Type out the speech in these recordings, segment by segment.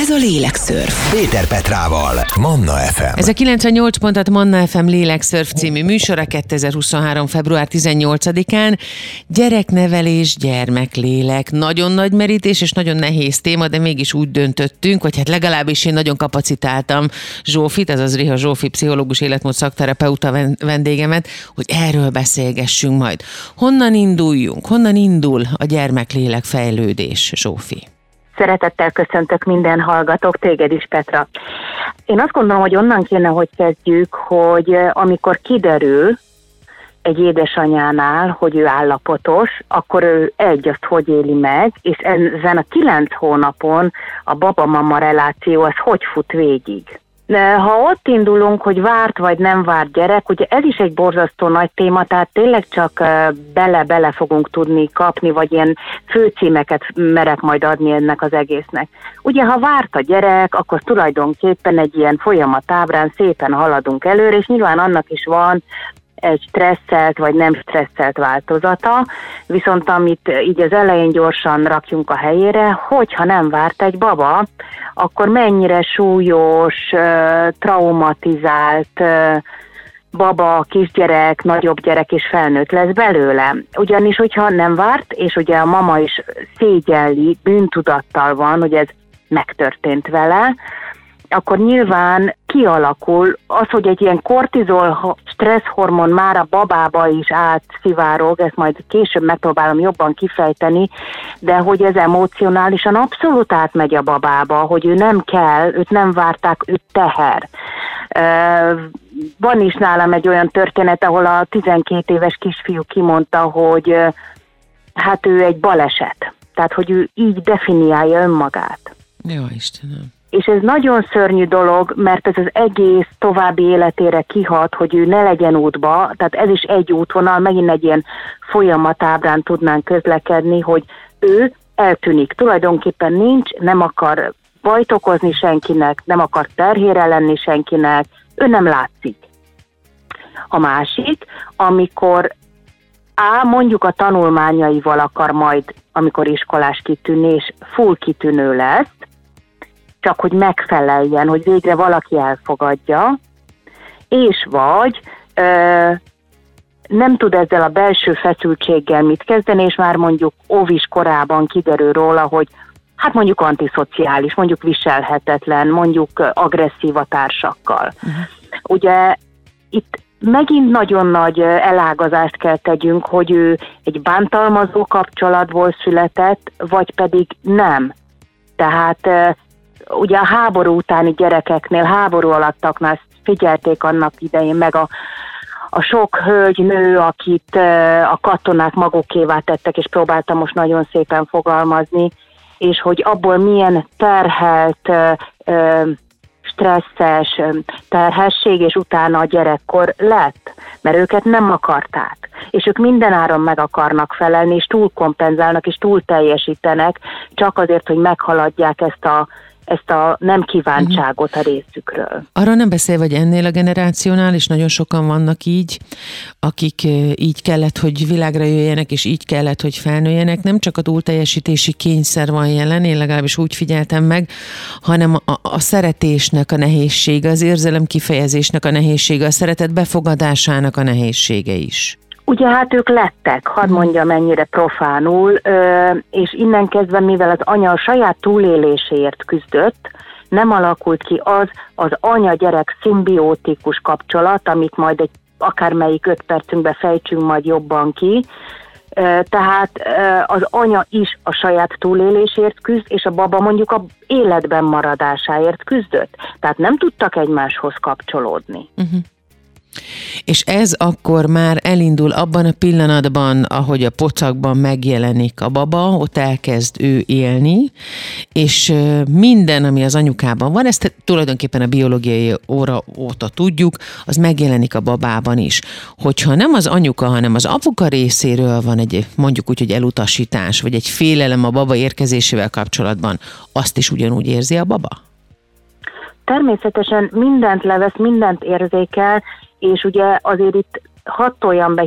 Ez a Lélekszörf. Péter Petrával, Manna FM. Ez a 98 pontat Manna FM Lélekszörf című műsora 2023. február 18-án. Gyereknevelés, gyermeklélek. Nagyon nagy merítés és nagyon nehéz téma, de mégis úgy döntöttünk, vagy hát legalábbis én nagyon kapacitáltam Zsófit, azaz Riha Zsófi, pszichológus életmód szakterapeuta vendégemet, hogy erről beszélgessünk majd. Honnan induljunk? Honnan indul a gyermeklélek fejlődés, Zsófi? Szeretettel köszöntök minden hallgatók, téged is, Petra. Én azt gondolom, hogy onnan kéne, hogy kezdjük, hogy amikor kiderül egy édesanyánál, hogy ő állapotos, akkor ő egy, azt hogy éli meg, és ezen a kilenc hónapon a baba-mama reláció az hogy fut végig. Ha ott indulunk, hogy várt vagy nem várt gyerek, ugye ez is egy borzasztó nagy téma, tehát tényleg csak bele-bele fogunk tudni kapni, vagy ilyen főcímeket merek majd adni ennek az egésznek. Ugye, ha várt a gyerek, akkor tulajdonképpen egy ilyen folyamat ábrán szépen haladunk előre, és nyilván annak is van egy stresszelt vagy nem stresszelt változata, viszont amit így az elején gyorsan rakjunk a helyére, hogyha nem várt egy baba, akkor mennyire súlyos, traumatizált baba, kisgyerek, nagyobb gyerek és felnőtt lesz belőle. Ugyanis, hogyha nem várt, és ugye a mama is szégyelli, bűntudattal van, hogy ez megtörtént vele, akkor nyilván kialakul az, hogy egy ilyen kortizol stresszhormon már a babába is átszivárog, ezt majd később megpróbálom jobban kifejteni, de hogy ez emocionálisan abszolút átmegy a babába, hogy ő nem kell, őt nem várták, ő teher. Van is nálam egy olyan történet, ahol a 12 éves kisfiú kimondta, hogy hát ő egy baleset. Tehát, hogy ő így definiálja önmagát. Jó Istenem és ez nagyon szörnyű dolog, mert ez az egész további életére kihat, hogy ő ne legyen útba, tehát ez is egy útvonal, megint egy ilyen folyamatábrán tudnánk közlekedni, hogy ő eltűnik. Tulajdonképpen nincs, nem akar bajt okozni senkinek, nem akar terhére lenni senkinek, ő nem látszik. A másik, amikor A mondjuk a tanulmányaival akar majd, amikor iskolás kitűnni, és full kitűnő lesz, csak hogy megfeleljen, hogy végre valaki elfogadja, és vagy ö, nem tud ezzel a belső feszültséggel mit kezdeni, és már mondjuk óvis korában kiderül róla, hogy hát mondjuk antiszociális, mondjuk viselhetetlen, mondjuk agresszív a társakkal. Uh-huh. Ugye itt megint nagyon nagy elágazást kell tegyünk, hogy ő egy bántalmazó kapcsolatból született, vagy pedig nem. Tehát ugye a háború utáni gyerekeknél, háború alattaknál figyelték annak idején meg a, a sok hölgy, nő, akit a katonák magukévá tettek, és próbáltam most nagyon szépen fogalmazni, és hogy abból milyen terhelt, stresszes terhesség, és utána a gyerekkor lett, mert őket nem akarták. És ők mindenáron meg akarnak felelni, és túl kompenzálnak, és túl teljesítenek, csak azért, hogy meghaladják ezt a ezt a nem kívántságot a részükről. Arra nem beszél, hogy ennél a generációnál is nagyon sokan vannak így, akik így kellett, hogy világra jöjjenek, és így kellett, hogy felnőjenek. Nem csak a túlteljesítési kényszer van jelen, én legalábbis úgy figyeltem meg, hanem a, a szeretésnek a nehézsége, az érzelem kifejezésnek a nehézsége, a szeretet befogadásának a nehézsége is. Ugye hát ők lettek, hadd mhm. mondja mennyire profánul, és innen kezdve, mivel az anya a saját túléléséért küzdött, nem alakult ki az az anya-gyerek szimbiótikus kapcsolat, amit majd egy akármelyik öt percünkbe fejtsünk majd jobban ki, tehát az anya is a saját túlélésért küzd, és a baba mondjuk a életben maradásáért küzdött. Tehát nem tudtak egymáshoz kapcsolódni. Uh-huh. És ez akkor már elindul abban a pillanatban, ahogy a pocakban megjelenik a baba, ott elkezd ő élni, és minden, ami az anyukában van, ezt tulajdonképpen a biológiai óra óta tudjuk, az megjelenik a babában is. Hogyha nem az anyuka, hanem az apuka részéről van egy mondjuk úgy, hogy elutasítás, vagy egy félelem a baba érkezésével kapcsolatban, azt is ugyanúgy érzi a baba? Természetesen mindent levesz, mindent érzékel, és ugye azért itt hadd toljam be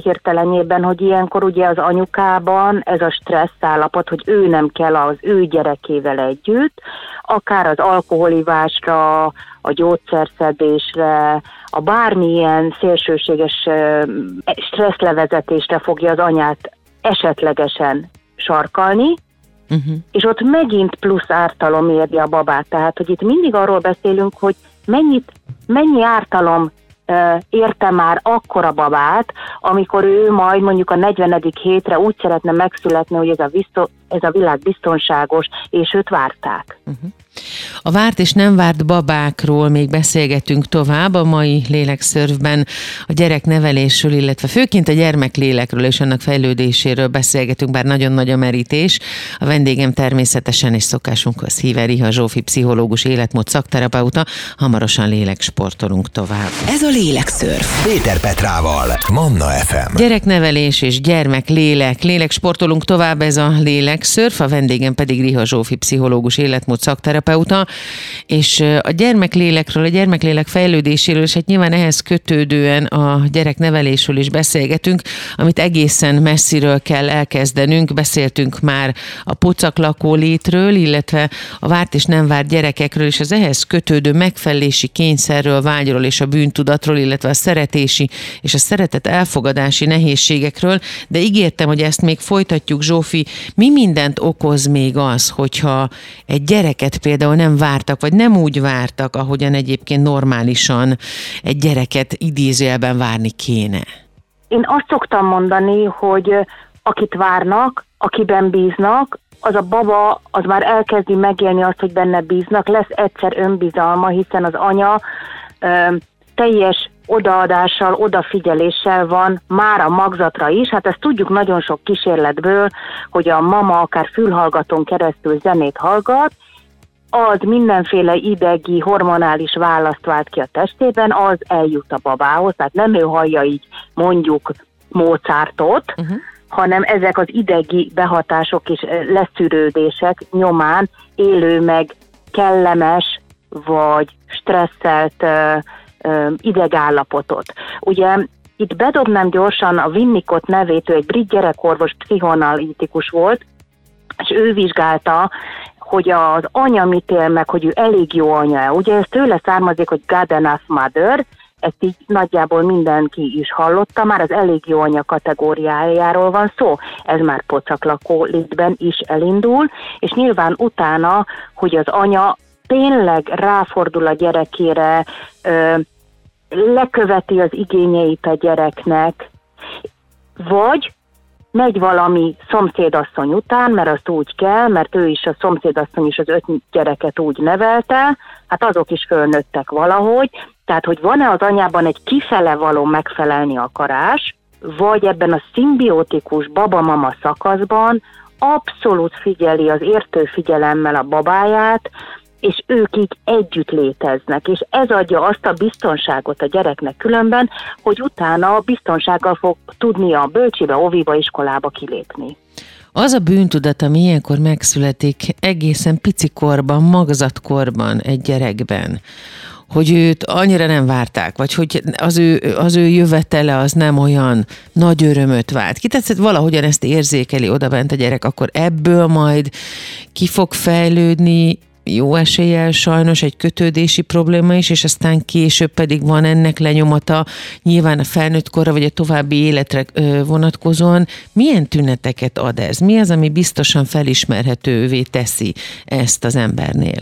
hogy ilyenkor ugye az anyukában ez a stressz állapot, hogy ő nem kell az ő gyerekével együtt, akár az alkoholivásra, a gyógyszerszedésre, a bármilyen szélsőséges stresszlevezetésre fogja az anyát esetlegesen sarkalni, uh-huh. és ott megint plusz ártalom érje a babát. Tehát, hogy itt mindig arról beszélünk, hogy mennyit, mennyi ártalom érte már akkora babát, amikor ő majd mondjuk a 40. hétre úgy szeretne megszületni, hogy ez a, ez a világ biztonságos, és őt várták. Uh-huh. A várt és nem várt babákról még beszélgetünk tovább a mai lélekszörvben a gyereknevelésről, illetve főként a gyermeklélekről és annak fejlődéséről beszélgetünk, bár nagyon nagy a merítés. A vendégem természetesen és szokásunkhoz híve Riha Zsófi, pszichológus, életmód szakterapeuta. Hamarosan léleksportolunk tovább. Ez a lélekszörf. Péter Petrával, Manna FM. Gyereknevelés és gyermeklélek. Léleksportolunk tovább, ez a lélekszörf. A vendégem pedig Riha Zsófi, pszichológus, életmód szakterapeuta terapeuta, és a gyermeklélekről, a gyermeklélek fejlődéséről, és hát nyilván ehhez kötődően a gyereknevelésről is beszélgetünk, amit egészen messziről kell elkezdenünk. Beszéltünk már a pocak létről, illetve a várt és nem várt gyerekekről, és az ehhez kötődő megfelelési kényszerről, vágyról és a bűntudatról, illetve a szeretési és a szeretet elfogadási nehézségekről, de ígértem, hogy ezt még folytatjuk, Zsófi. Mi mindent okoz még az, hogyha egy gyereket például nem vártak, vagy nem úgy vártak, ahogyan egyébként normálisan egy gyereket idézőjelben várni kéne? Én azt szoktam mondani, hogy akit várnak, akiben bíznak, az a baba, az már elkezdi megélni azt, hogy benne bíznak, lesz egyszer önbizalma, hiszen az anya ö, teljes odaadással, odafigyeléssel van már a magzatra is. Hát ezt tudjuk nagyon sok kísérletből, hogy a mama akár fülhallgatón keresztül zenét hallgat, az mindenféle idegi, hormonális választ vált ki a testében, az eljut a babához, tehát nem ő hallja így mondjuk Mozartot, uh-huh. hanem ezek az idegi behatások és leszűrődések nyomán élő meg kellemes vagy stresszelt uh, uh, idegállapotot. Ugye itt bedobnám gyorsan a Winnicott nevét, ő egy brit gyerekorvos pszichoanalitikus volt, és ő vizsgálta hogy az anya mit él meg, hogy ő elég jó anya. Ugye ez tőle származik, hogy God enough mother, ezt így nagyjából mindenki is hallotta, már az elég jó anya kategóriájáról van szó. Ez már pocaklakó létben is elindul, és nyilván utána, hogy az anya tényleg ráfordul a gyerekére, ö, leköveti az igényeit a gyereknek, vagy megy valami szomszédasszony után, mert azt úgy kell, mert ő is a szomszédasszony is az öt gyereket úgy nevelte, hát azok is fölnőttek valahogy, tehát hogy van-e az anyában egy kifele való megfelelni akarás, vagy ebben a szimbiotikus baba-mama szakaszban abszolút figyeli az értő figyelemmel a babáját, és ők így együtt léteznek, és ez adja azt a biztonságot a gyereknek különben, hogy utána biztonsággal fog tudni a bölcsibe, oviba, iskolába kilépni. Az a bűntudat, ami ilyenkor megszületik egészen picikorban, magzatkorban egy gyerekben, hogy őt annyira nem várták, vagy hogy az ő, az ő jövetele az nem olyan nagy örömöt vált. Ki tetszett valahogyan ezt érzékeli odabent a gyerek, akkor ebből majd ki fog fejlődni, jó eséllyel sajnos egy kötődési probléma is, és aztán később pedig van ennek lenyomata, nyilván a felnőtt korra vagy a további életre vonatkozóan. Milyen tüneteket ad ez? Mi az, ami biztosan felismerhetővé teszi ezt az embernél?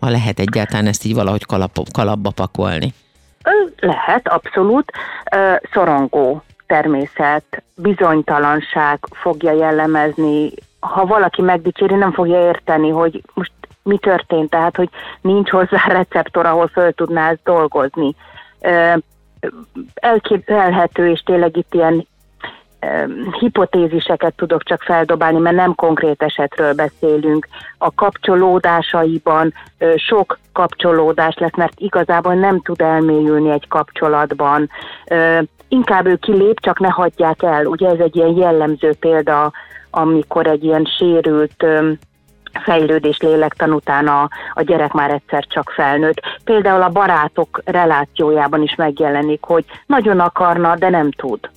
Ha lehet egyáltalán ezt így valahogy kalap, kalapba pakolni. Lehet, abszolút. Szorongó természet, bizonytalanság fogja jellemezni. Ha valaki megdicséri, nem fogja érteni, hogy most mi történt, tehát hogy nincs hozzá receptor, ahol föl tudná ezt dolgozni. Elképzelhető, és tényleg itt ilyen hipotéziseket tudok csak feldobálni, mert nem konkrét esetről beszélünk. A kapcsolódásaiban sok kapcsolódás lesz, mert igazából nem tud elmélyülni egy kapcsolatban. Inkább ő kilép, csak ne hagyják el. Ugye ez egy ilyen jellemző példa, amikor egy ilyen sérült fejlődés lélektan után a, a gyerek már egyszer csak felnőtt. Például a barátok relációjában is megjelenik, hogy nagyon akarna, de nem tud.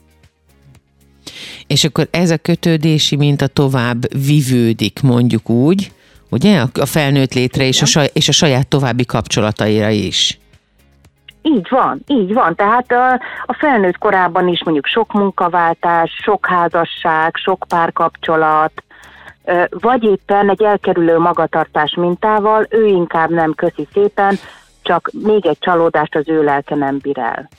És akkor ez a kötődési minta tovább vivődik, mondjuk úgy, ugye? A felnőtt létre és a, saj, és a saját további kapcsolataira is. Így van, így van. Tehát a, a felnőtt korában is mondjuk sok munkaváltás, sok házasság, sok párkapcsolat, vagy éppen egy elkerülő magatartás mintával, ő inkább nem köszi szépen, csak még egy csalódást az ő lelke nem bír el.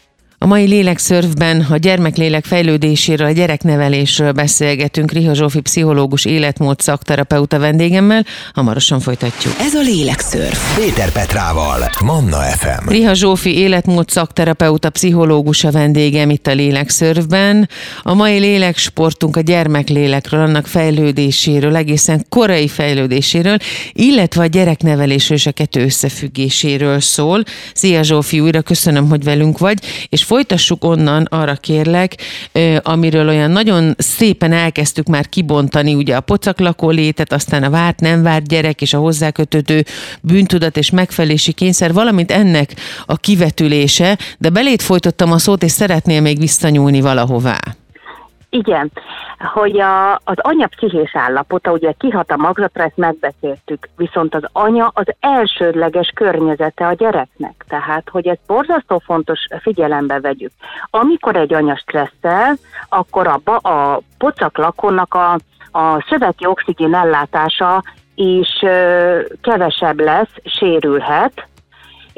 A mai lélekszörfben a gyermeklélek fejlődéséről, a gyereknevelésről beszélgetünk. Riha Zsófi pszichológus, életmód szakterapeuta vendégemmel. Hamarosan folytatjuk. Ez a lélekszörf. Péter Petrával, Manna FM. Riha Zsófi életmód szakterapeuta, pszichológus a vendégem itt a lélekszörfben. A mai léleksportunk a gyermeklélekről, annak fejlődéséről, egészen korai fejlődéséről, illetve a gyereknevelésről és a kettő összefüggéséről szól. Szia Zsófi, újra köszönöm, hogy velünk vagy, és folytassuk onnan, arra kérlek, amiről olyan nagyon szépen elkezdtük már kibontani, ugye a pocaklakó létet, aztán a várt, nem várt gyerek és a hozzákötődő bűntudat és megfelelési kényszer, valamint ennek a kivetülése, de belét folytottam a szót, és szeretnél még visszanyúlni valahová. Igen, hogy a, az anya pszichés állapota ugye kihat a magzatra, ezt megbeszéltük, viszont az anya az elsődleges környezete a gyereknek, tehát hogy ez borzasztó fontos figyelembe vegyük. Amikor egy anya stresszel, akkor abba a pocak lakónak a, a szöveti oxigén ellátása is ö, kevesebb lesz, sérülhet,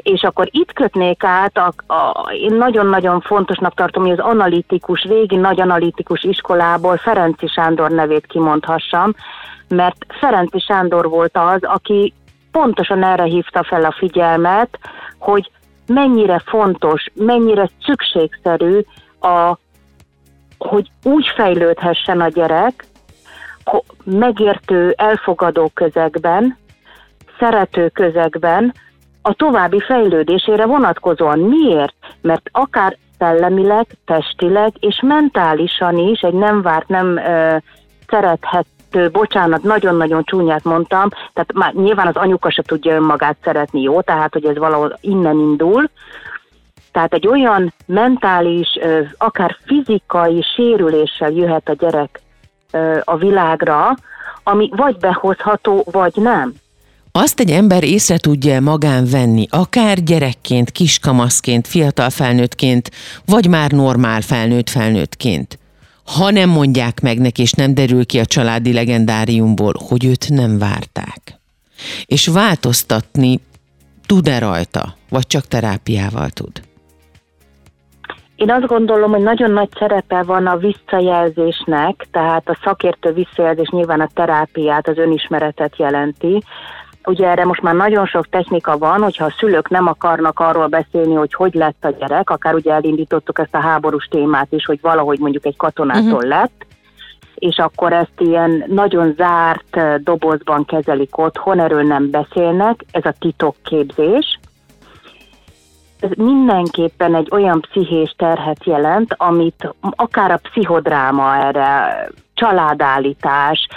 és akkor itt kötnék át, a, a, én nagyon-nagyon fontosnak tartom, hogy az analitikus, régi nagy analitikus iskolából Ferenci Sándor nevét kimondhassam, mert Ferenci Sándor volt az, aki pontosan erre hívta fel a figyelmet, hogy mennyire fontos, mennyire szükségszerű a, hogy úgy fejlődhessen a gyerek, megértő, elfogadó közegben, szerető közegben, a további fejlődésére vonatkozóan. Miért? Mert akár szellemileg, testileg és mentálisan is egy nem várt, nem ö, szerethető, bocsánat, nagyon-nagyon csúnyát mondtam, tehát már nyilván az anyuka se tudja önmagát szeretni, jó? Tehát, hogy ez valahol innen indul, tehát egy olyan mentális, akár fizikai sérüléssel jöhet a gyerek a világra, ami vagy behozható, vagy nem. Azt egy ember észre tudja magán venni, akár gyerekként, kiskamaszként, fiatal felnőttként, vagy már normál felnőtt felnőttként, ha nem mondják meg neki, és nem derül ki a családi legendáriumból, hogy őt nem várták. És változtatni tud-e rajta, vagy csak terápiával tud? Én azt gondolom, hogy nagyon nagy szerepe van a visszajelzésnek, tehát a szakértő visszajelzés nyilván a terápiát, az önismeretet jelenti, Ugye erre most már nagyon sok technika van, hogyha a szülők nem akarnak arról beszélni, hogy hogy lett a gyerek, akár ugye elindítottuk ezt a háborús témát is, hogy valahogy mondjuk egy katonától uh-huh. lett, és akkor ezt ilyen nagyon zárt dobozban kezelik otthon, erről nem beszélnek, ez a titokképzés. Ez mindenképpen egy olyan pszichés terhet jelent, amit akár a pszichodráma erre családállítás,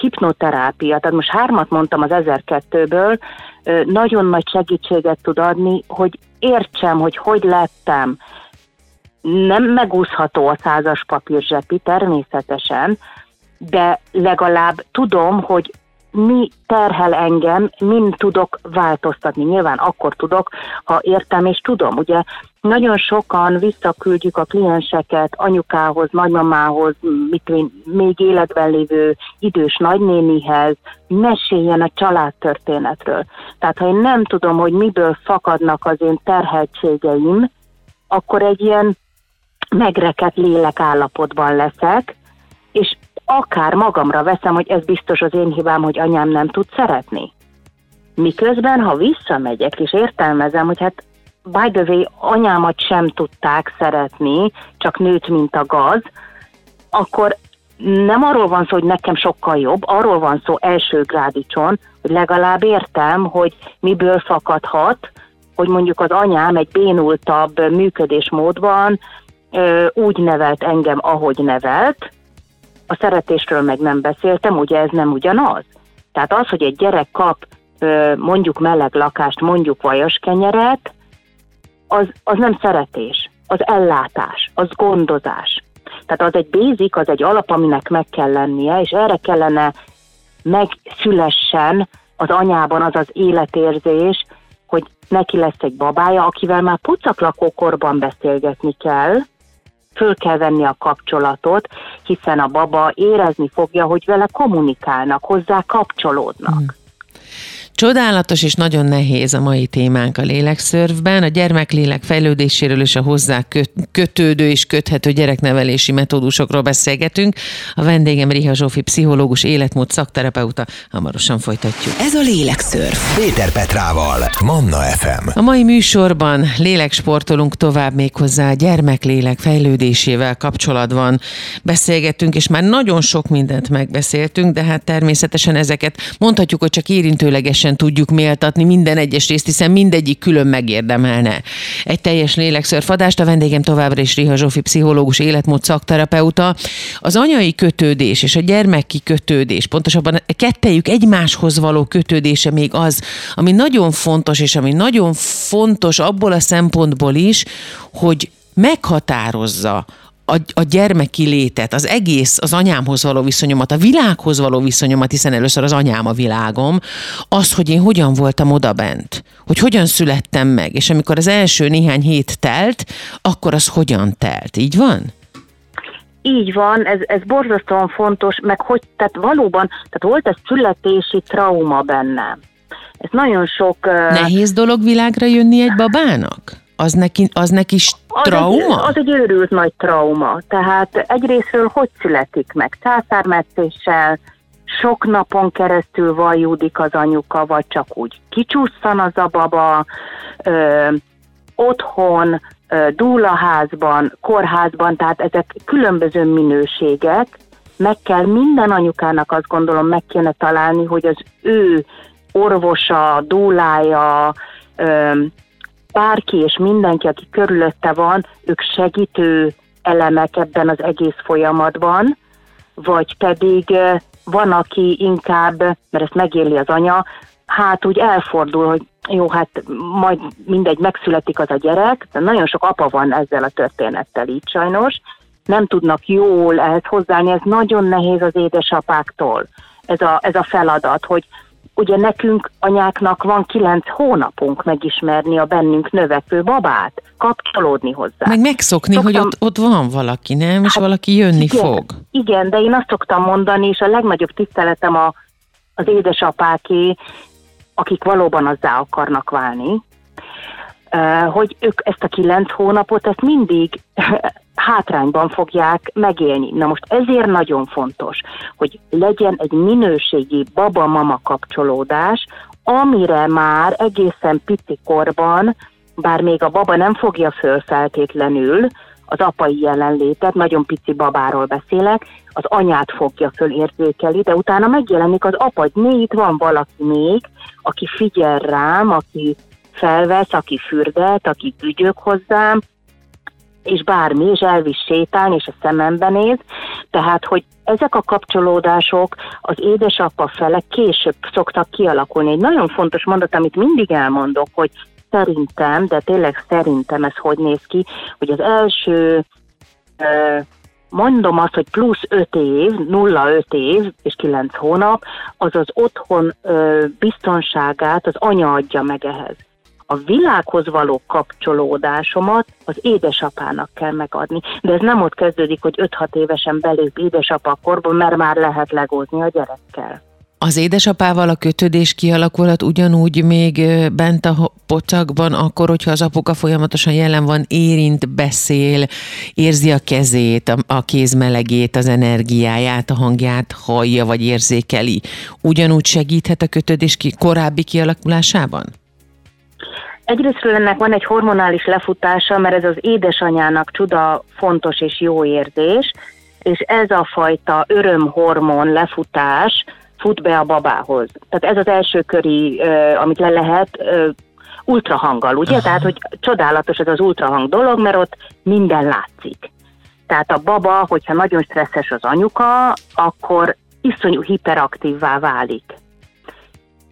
hipnoterápia, tehát most hármat mondtam az 1002-ből, nagyon nagy segítséget tud adni, hogy értsem, hogy hogy lettem. Nem megúszható a százas papír zsepi, természetesen, de legalább tudom, hogy mi terhel engem, mind tudok változtatni. Nyilván akkor tudok, ha értem és tudom. Ugye nagyon sokan visszaküldjük a klienseket anyukához, nagymamához, mit még életben lévő idős nagynénihez, meséljen a családtörténetről. Tehát ha én nem tudom, hogy miből fakadnak az én terheltségeim, akkor egy ilyen megrekedt lélek állapotban leszek, és akár magamra veszem, hogy ez biztos az én hibám, hogy anyám nem tud szeretni. Miközben, ha visszamegyek és értelmezem, hogy hát by the way, anyámat sem tudták szeretni, csak nőt, mint a gaz, akkor nem arról van szó, hogy nekem sokkal jobb, arról van szó első grádicson, hogy legalább értem, hogy miből fakadhat, hogy mondjuk az anyám egy bénultabb működésmódban ö, úgy nevelt engem, ahogy nevelt, a szeretésről meg nem beszéltem, ugye ez nem ugyanaz. Tehát az, hogy egy gyerek kap mondjuk meleg lakást, mondjuk vajas kenyeret, az, az nem szeretés, az ellátás, az gondozás. Tehát az egy basic, az egy alap, aminek meg kell lennie, és erre kellene megszülessen az anyában az az életérzés, hogy neki lesz egy babája, akivel már pucaklakókorban beszélgetni kell, föl kell venni a kapcsolatot, hiszen a baba érezni fogja, hogy vele kommunikálnak, hozzá kapcsolódnak. Hmm. Csodálatos és nagyon nehéz a mai témánk a lélekszörvben. A gyermeklélek fejlődéséről és a hozzá kötődő és köthető gyereknevelési metódusokról beszélgetünk. A vendégem Riha Zsófi, pszichológus, életmód szakterapeuta. Hamarosan folytatjuk. Ez a lélekszörv. Péter Petrával, Manna FM. A mai műsorban léleksportolunk tovább még hozzá a gyermeklélek fejlődésével kapcsolatban beszélgettünk, és már nagyon sok mindent megbeszéltünk, de hát természetesen ezeket mondhatjuk, hogy csak érintőleges teljesen tudjuk méltatni minden egyes részt, hiszen mindegyik külön megérdemelne. Egy teljes lélekszörfadást a vendégem továbbra is Riha Zsófi, pszichológus, életmód szakterapeuta. Az anyai kötődés és a gyermeki kötődés, pontosabban a kettejük egymáshoz való kötődése még az, ami nagyon fontos, és ami nagyon fontos abból a szempontból is, hogy meghatározza a, a gyermeki létet, az egész, az anyámhoz való viszonyomat, a világhoz való viszonyomat, hiszen először az anyám a világom, az, hogy én hogyan voltam odabent, hogy hogyan születtem meg, és amikor az első néhány hét telt, akkor az hogyan telt. Így van? Így van, ez, ez borzasztóan fontos, meg hogy, tehát valóban, tehát volt ez születési trauma benne. Ez nagyon sok... Nehéz dolog világra jönni egy babának? Az neki, az neki trauma? Az egy, az egy őrült nagy trauma. Tehát egyrésztről hogy születik meg? Császármetszéssel, sok napon keresztül vajúdik az anyuka, vagy csak úgy kicsusszan az a baba, ö, otthon, ö, dúlaházban, kórházban, tehát ezek különböző minőségek, meg kell minden anyukának azt gondolom meg kéne találni, hogy az ő orvosa, dúlája, bárki és mindenki, aki körülötte van, ők segítő elemek ebben az egész folyamatban, vagy pedig van, aki inkább, mert ezt megéli az anya, hát úgy elfordul, hogy jó, hát majd mindegy, megszületik az a gyerek, de nagyon sok apa van ezzel a történettel így sajnos, nem tudnak jól ehhez hozzáállni, ez nagyon nehéz az édesapáktól, ez a, ez a feladat, hogy ugye nekünk anyáknak van kilenc hónapunk megismerni a bennünk növekvő babát, kapcsolódni hozzá. Meg megszokni, szoktam, hogy ott, ott van valaki, nem? És hát, valaki jönni igen, fog. Igen, de én azt szoktam mondani, és a legnagyobb tiszteletem a, az édesapáké, akik valóban azzá akarnak válni, hogy ők ezt a kilenc hónapot, ezt mindig hátrányban fogják megélni. Na most ezért nagyon fontos, hogy legyen egy minőségi baba-mama kapcsolódás, amire már egészen pici korban, bár még a baba nem fogja föl feltétlenül az apai jelenlétet, nagyon pici babáról beszélek, az anyát fogja föl érzékeli, de utána megjelenik az apa, hogy itt van valaki még, aki figyel rám, aki felvesz, aki fürdet, aki ügyök hozzám, és bármi, és elvisz sétálni, és a szemembe néz. Tehát, hogy ezek a kapcsolódások az édesapa fele később szoktak kialakulni. Egy nagyon fontos mondat, amit mindig elmondok, hogy szerintem, de tényleg szerintem ez hogy néz ki, hogy az első mondom azt, hogy plusz 5 év, 0-5 év és 9 hónap, az az otthon biztonságát az anya adja meg ehhez a világhoz való kapcsolódásomat az édesapának kell megadni. De ez nem ott kezdődik, hogy 5-6 évesen belép édesapa a korba, mert már lehet legózni a gyerekkel. Az édesapával a kötődés kialakulhat ugyanúgy még bent a pocakban, akkor, hogyha az apuka folyamatosan jelen van, érint, beszél, érzi a kezét, a kézmelegét, az energiáját, a hangját hallja vagy érzékeli. Ugyanúgy segíthet a kötődés ki, korábbi kialakulásában? Egyrésztről ennek van egy hormonális lefutása, mert ez az édesanyának csuda fontos és jó érzés, és ez a fajta örömhormon lefutás fut be a babához. Tehát ez az első köri, amit le lehet, ultrahanggal, ugye? Aha. Tehát, hogy csodálatos ez az ultrahang dolog, mert ott minden látszik. Tehát a baba, hogyha nagyon stresszes az anyuka, akkor iszonyú hiperaktívvá válik.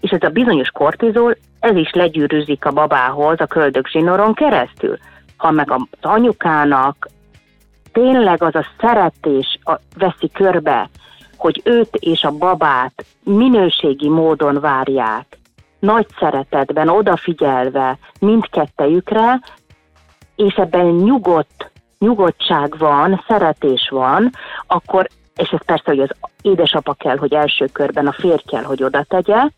és ez a bizonyos kortizol, ez is legyűrűzik a babához a köldögzsinoron keresztül. Ha meg az anyukának tényleg az a szeretés a, veszi körbe, hogy őt és a babát minőségi módon várják, nagy szeretetben, odafigyelve mindkettejükre, és ebben nyugodt, nyugodtság van, szeretés van, akkor, és ez persze, hogy az édesapa kell, hogy első körben a férj kell, hogy oda tegye,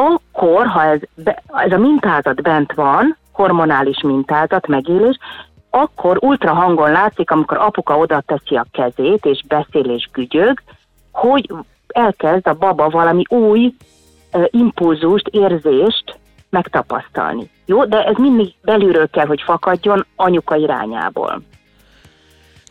akkor, ha ez, ez a mintázat bent van, hormonális mintázat, megélés, akkor ultrahangon látszik, amikor apuka oda teszi a kezét, és beszél és gügyög, hogy elkezd a baba valami új uh, impulzust, érzést megtapasztalni. Jó, de ez mindig belülről kell, hogy fakadjon anyuka irányából.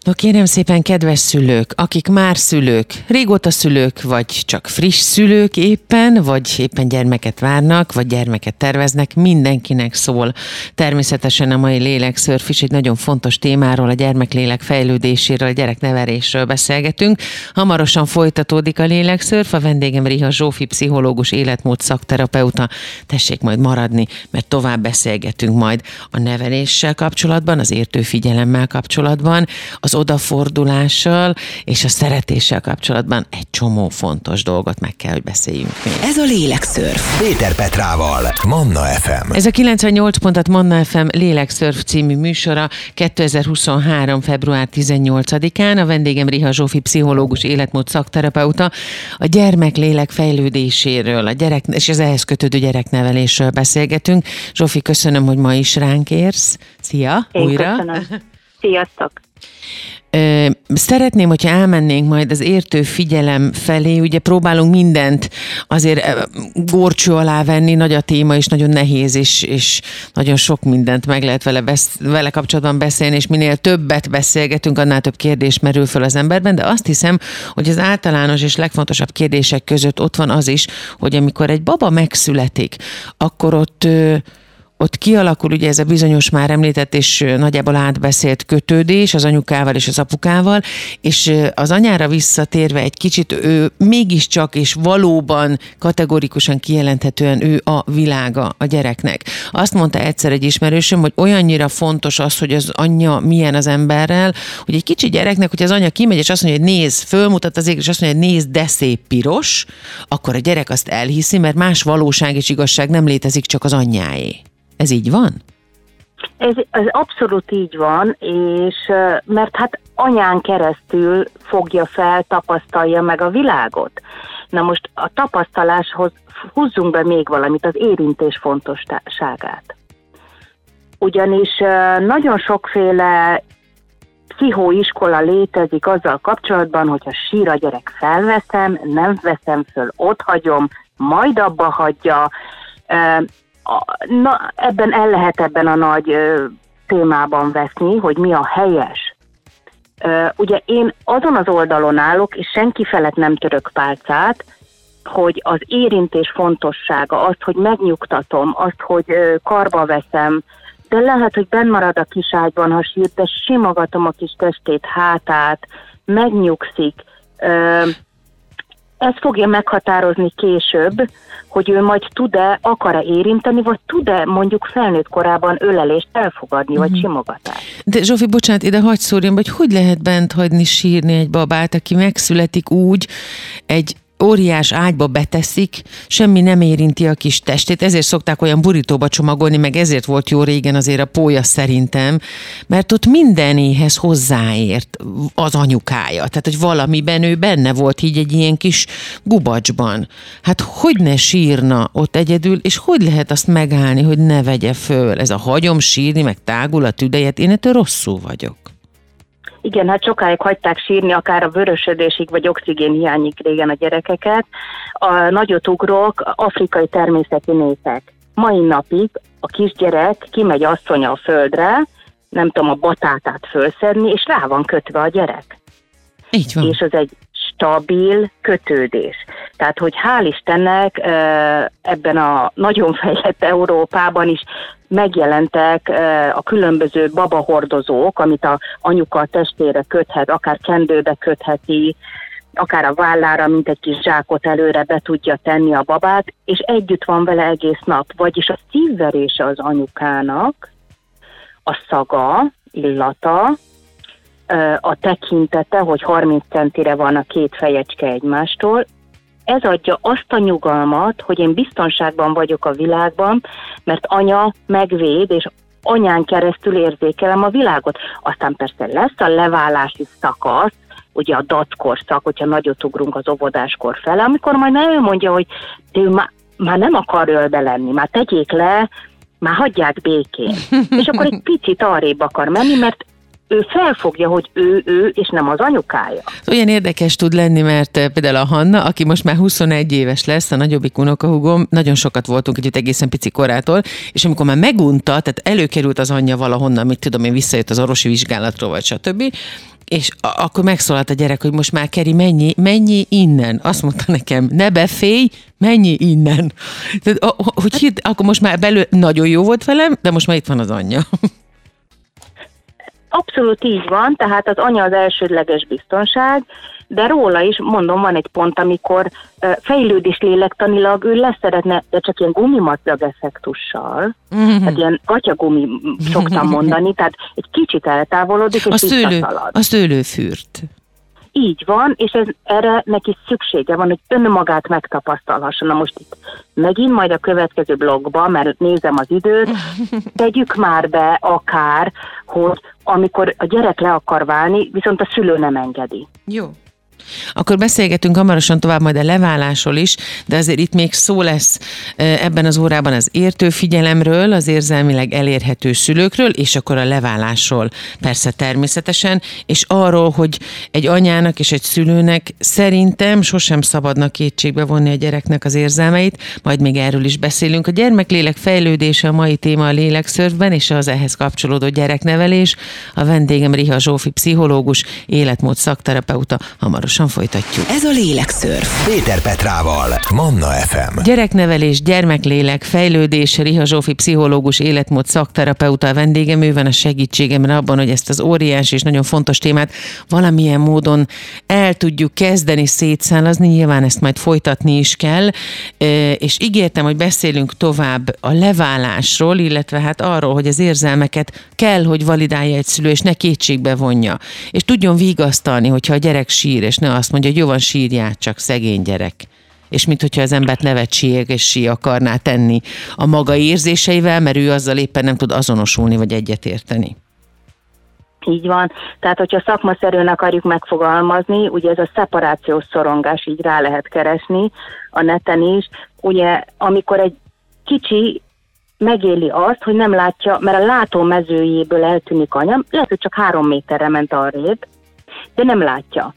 No kérem szépen, kedves szülők, akik már szülők, régóta szülők, vagy csak friss szülők éppen, vagy éppen gyermeket várnak, vagy gyermeket terveznek, mindenkinek szól. Természetesen a mai lélekszörf is egy nagyon fontos témáról, a gyermeklélek fejlődéséről, a gyerekneverésről beszélgetünk. Hamarosan folytatódik a lélekszörf, a vendégem Riha Zsófi, pszichológus, életmód szakterapeuta. Tessék majd maradni, mert tovább beszélgetünk majd a neveléssel kapcsolatban, az értő figyelemmel kapcsolatban, az odafordulással és a szeretéssel kapcsolatban egy csomó fontos dolgot meg kell, hogy beszéljünk még. Ez a Lélekszörf. Péter Petrával, Manna FM. Ez a 98 pontat Manna FM Lélekszörf című műsora 2023. február 18-án. A vendégem Riha Zsófi, pszichológus, életmód szakterapeuta. A gyermek lélek fejlődéséről, a gyerek, és az ehhez kötődő gyereknevelésről beszélgetünk. Zsófi, köszönöm, hogy ma is ránk érsz. Szia! Én újra! Köszönöm. Sziasztok! Szeretném, hogyha elmennénk majd az értő figyelem felé, ugye próbálunk mindent azért górcső alá venni, nagy a téma, és nagyon nehéz, és, és nagyon sok mindent meg lehet vele, besz, vele kapcsolatban beszélni, és minél többet beszélgetünk, annál több kérdés merül föl az emberben, de azt hiszem, hogy az általános és legfontosabb kérdések között ott van az is, hogy amikor egy baba megszületik, akkor ott ott kialakul ugye ez a bizonyos már említett és nagyjából átbeszélt kötődés az anyukával és az apukával, és az anyára visszatérve egy kicsit ő mégiscsak és valóban kategorikusan kijelenthetően ő a világa a gyereknek. Azt mondta egyszer egy ismerősöm, hogy olyannyira fontos az, hogy az anyja milyen az emberrel, hogy egy kicsi gyereknek, hogy az anya kimegy és azt mondja, hogy néz, fölmutat az ég, és azt mondja, hogy néz, de szép piros, akkor a gyerek azt elhiszi, mert más valóság és igazság nem létezik, csak az anyjáé. Ez így van? Ez, ez abszolút így van, és mert hát anyán keresztül fogja fel, tapasztalja meg a világot. Na most a tapasztaláshoz húzzunk be még valamit, az érintés fontosságát. Ugyanis nagyon sokféle pszichóiskola létezik azzal kapcsolatban, hogyha sír a gyerek felveszem, nem veszem föl, ott hagyom, majd abba hagyja, na, ebben el lehet ebben a nagy ö, témában veszni, hogy mi a helyes. Ö, ugye én azon az oldalon állok, és senki felett nem török pálcát, hogy az érintés fontossága, azt, hogy megnyugtatom, azt, hogy ö, karba veszem, de lehet, hogy benn marad a kiságyban, ha sírt, de simogatom a kis testét, hátát, megnyugszik. Ö, ez fogja meghatározni később, hogy ő majd tud-e, akar-e érinteni, vagy tud-e mondjuk felnőtt korában ölelést elfogadni, uh-huh. vagy mhm. simogatást. De Zsófi, bocsánat, ide hagyd szórjam, hogy hogy lehet bent hagyni sírni egy babát, aki megszületik úgy, egy óriás ágyba beteszik, semmi nem érinti a kis testét, ezért szokták olyan burítóba csomagolni, meg ezért volt jó régen azért a pólya szerintem, mert ott mindenéhez hozzáért az anyukája, tehát hogy valamiben ő benne volt így egy ilyen kis gubacsban. Hát hogy ne sírna ott egyedül, és hogy lehet azt megállni, hogy ne vegye föl? Ez a hagyom sírni, meg tágul a tüdejet, én ettől rosszul vagyok. Igen, hát sokáig hagyták sírni, akár a vörösödésig vagy oxigén hiányig régen a gyerekeket. A nagyot ugrok, afrikai természeti népek. Mai napig a kisgyerek kimegy asszonya a földre, nem tudom, a batátát fölszedni, és rá van kötve a gyerek. Így van. És az egy stabil kötődés. Tehát, hogy hál' Istennek ebben a nagyon fejlett Európában is megjelentek a különböző babahordozók, amit a anyuka a testére köthet, akár kendőbe kötheti, akár a vállára, mint egy kis zsákot előre be tudja tenni a babát, és együtt van vele egész nap. Vagyis a szívverése az anyukának, a szaga, illata, a tekintete, hogy 30 centire van a két fejecske egymástól, ez adja azt a nyugalmat, hogy én biztonságban vagyok a világban, mert anya megvéd, és anyán keresztül érzékelem a világot. Aztán persze lesz a leválási szakasz, ugye a dackorszak, hogyha nagyot ugrunk az óvodáskor fele, amikor majd ő mondja, hogy ő már, már nem akar ölbe lenni, már tegyék le, már hagyják békén. És akkor egy picit arrébb akar menni, mert ő felfogja, hogy ő ő, és nem az anyukája. Olyan érdekes tud lenni, mert eh, például a Hanna, aki most már 21 éves lesz, a nagyobbik unokahugom, nagyon sokat voltunk együtt egészen pici korától, és amikor már megunta, tehát előkerült az anyja valahonnan, mit tudom én, visszajött az orvosi vizsgálatról, vagy stb., és akkor megszólalt a gyerek, hogy most már Keri, mennyi, mennyi innen. Azt mondta nekem, ne befélj, mennyi innen. Tehát, hogy hit, akkor most már belül nagyon jó volt velem, de most már itt van az anyja. Abszolút így van, tehát az anya az elsődleges biztonság, de róla is, mondom, van egy pont, amikor fejlődés lélektanilag ő leszeretne, de csak ilyen gumimaclag effektussal, mm-hmm. tehát ilyen gatyagumi szoktam mondani, tehát egy kicsit eltávolodik, és a szőlő, a szőlőfürt. Így van, és ez, erre neki szüksége van, hogy önmagát megtapasztalhassa. Na most itt megint majd a következő blogban, mert nézem az időt, tegyük már be akár, hogy amikor a gyerek le akar válni, viszont a szülő nem engedi. Jó. Akkor beszélgetünk hamarosan tovább majd a leválásról is, de azért itt még szó lesz ebben az órában az értő figyelemről, az érzelmileg elérhető szülőkről, és akkor a leválásról persze természetesen, és arról, hogy egy anyának és egy szülőnek szerintem sosem szabadna kétségbe vonni a gyereknek az érzelmeit, majd még erről is beszélünk. A gyermeklélek fejlődése a mai téma a lélekszörfben, és az ehhez kapcsolódó gyereknevelés. A vendégem Riha Zsófi, pszichológus, életmód szakterapeuta, hamarosan hamarosan folytatjuk. Ez a Lélekszörf. Péter Petrával, Manna FM. Gyereknevelés, gyermeklélek, fejlődés, Riha Zsófi pszichológus, életmód szakterapeuta a vendégem, ő van a segítségemre abban, hogy ezt az óriás és nagyon fontos témát valamilyen módon el tudjuk kezdeni szétszállazni, nyilván ezt majd folytatni is kell, és ígértem, hogy beszélünk tovább a leválásról, illetve hát arról, hogy az érzelmeket kell, hogy validálja egy szülő, és ne kétségbe vonja. És tudjon vigasztalni, hogyha a gyerek sír, és ne azt mondja, hogy jó van, sírját, csak szegény gyerek és mint hogyha az embert nevetségessé akarná tenni a maga érzéseivel, mert ő azzal éppen nem tud azonosulni vagy egyetérteni. Így van. Tehát, hogyha szakmaszerűen akarjuk megfogalmazni, ugye ez a szeparációs szorongás így rá lehet keresni a neten is. Ugye, amikor egy kicsi megéli azt, hogy nem látja, mert a látómezőjéből eltűnik anya, lehet, hogy csak három méterre ment arrébb, de nem látja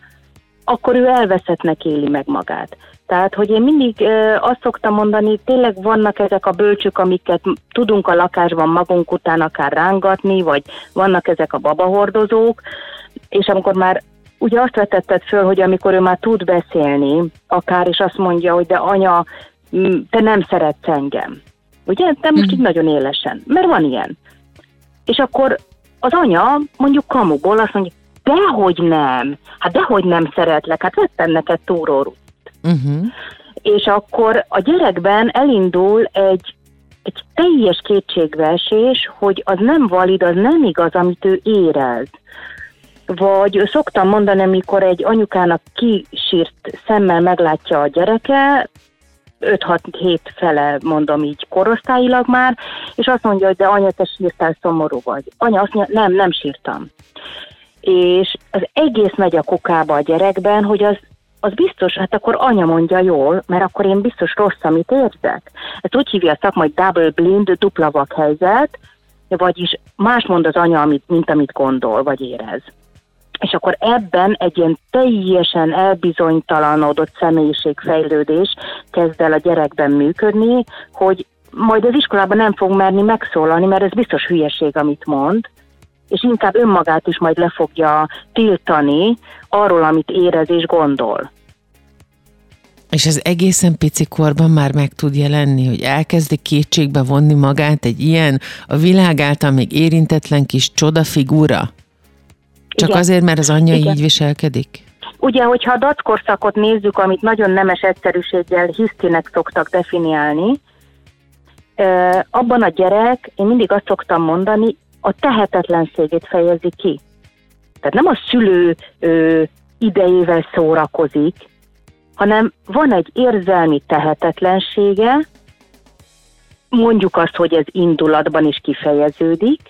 akkor ő elveszettnek éli meg magát. Tehát, hogy én mindig ö, azt szoktam mondani, tényleg vannak ezek a bölcsök, amiket tudunk a lakásban magunk után akár rángatni, vagy vannak ezek a babahordozók, és amikor már ugye azt vetetted föl, hogy amikor ő már tud beszélni, akár is azt mondja, hogy de anya, te nem szeretsz engem. Ugye? De most mm. így nagyon élesen. Mert van ilyen. És akkor az anya mondjuk kamuból azt mondja, Dehogy nem. Hát dehogy nem szeretlek. Hát vettem neked túrórút. Uh-huh. És akkor a gyerekben elindul egy, egy teljes kétségbeesés, hogy az nem valid, az nem igaz, amit ő érez. Vagy szoktam mondani, amikor egy anyukának kisírt szemmel meglátja a gyereke, 5-6-7 fele, mondom így korosztályilag már, és azt mondja, hogy de anya, te sírtál, szomorú vagy. Anya azt mondja, nem, nem sírtam és az egész megy a kukába a gyerekben, hogy az, az biztos, hát akkor anya mondja jól, mert akkor én biztos rossz, amit érzek. Ezt úgy hívja a szakma, hogy double blind, dupla vak helyzet, vagyis más mond az anya, amit, mint amit gondol, vagy érez. És akkor ebben egy ilyen teljesen elbizonytalanodott személyiségfejlődés kezd el a gyerekben működni, hogy majd az iskolában nem fog merni megszólalni, mert ez biztos hülyeség, amit mond, és inkább önmagát is majd le fogja tiltani arról, amit érez és gondol. És ez egészen pici korban már meg tud jelenni, hogy elkezdi kétségbe vonni magát egy ilyen a világ által még érintetlen kis csodafigura? Csak Igen. azért, mert az anyja Igen. így viselkedik? Ugye, hogyha a dackorszakot nézzük, amit nagyon nemes egyszerűséggel hisztinek szoktak definiálni, abban a gyerek, én mindig azt szoktam mondani, a tehetetlenségét fejezi ki. Tehát nem a szülő ö, idejével szórakozik, hanem van egy érzelmi tehetetlensége, mondjuk azt, hogy ez indulatban is kifejeződik,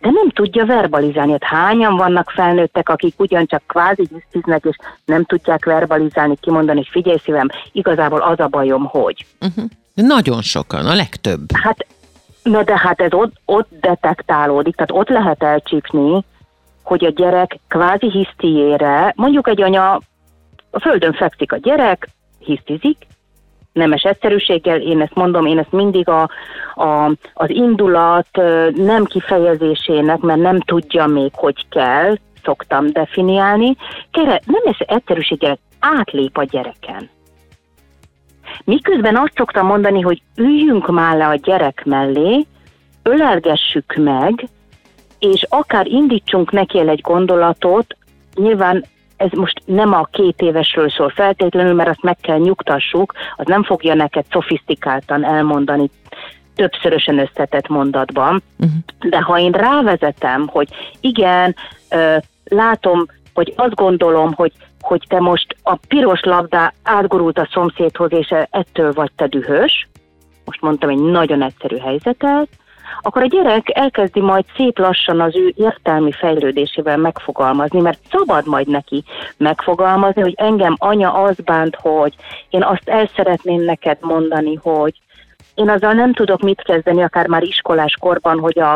de nem tudja verbalizálni. Hát hányan vannak felnőttek, akik ugyancsak kvázi hisztiznek, és nem tudják verbalizálni, kimondani, hogy figyelj szívem, igazából az a bajom, hogy. Uh-huh. Nagyon sokan, a legtöbb. Hát, na de hát ez ott, ott detektálódik, tehát ott lehet elcsípni, hogy a gyerek kvázi hisztiére, mondjuk egy anya, a földön fekszik a gyerek, hisztizik, nemes egyszerűséggel, én ezt mondom, én ezt mindig a, a, az indulat nem kifejezésének, mert nem tudja még, hogy kell, szoktam definiálni, kere, nem ez egyszerűséggel átlép a gyereken. Miközben azt szoktam mondani, hogy üljünk már le a gyerek mellé, ölelgessük meg, és akár indítsunk neki egy gondolatot, nyilván ez most nem a két évesről szól feltétlenül, mert azt meg kell nyugtassuk, az nem fogja neked szofisztikáltan elmondani többszörösen összetett mondatban, uh-huh. de ha én rávezetem, hogy igen, látom, hogy azt gondolom, hogy, hogy te most a piros labdá átgurult a szomszédhoz, és ettől vagy te dühös, most mondtam egy nagyon egyszerű helyzetet, akkor a gyerek elkezdi majd szép lassan az ő értelmi fejlődésével megfogalmazni, mert szabad majd neki megfogalmazni, hogy engem anya az bánt, hogy én azt el szeretném neked mondani, hogy én azzal nem tudok mit kezdeni, akár már iskolás korban, hogy a,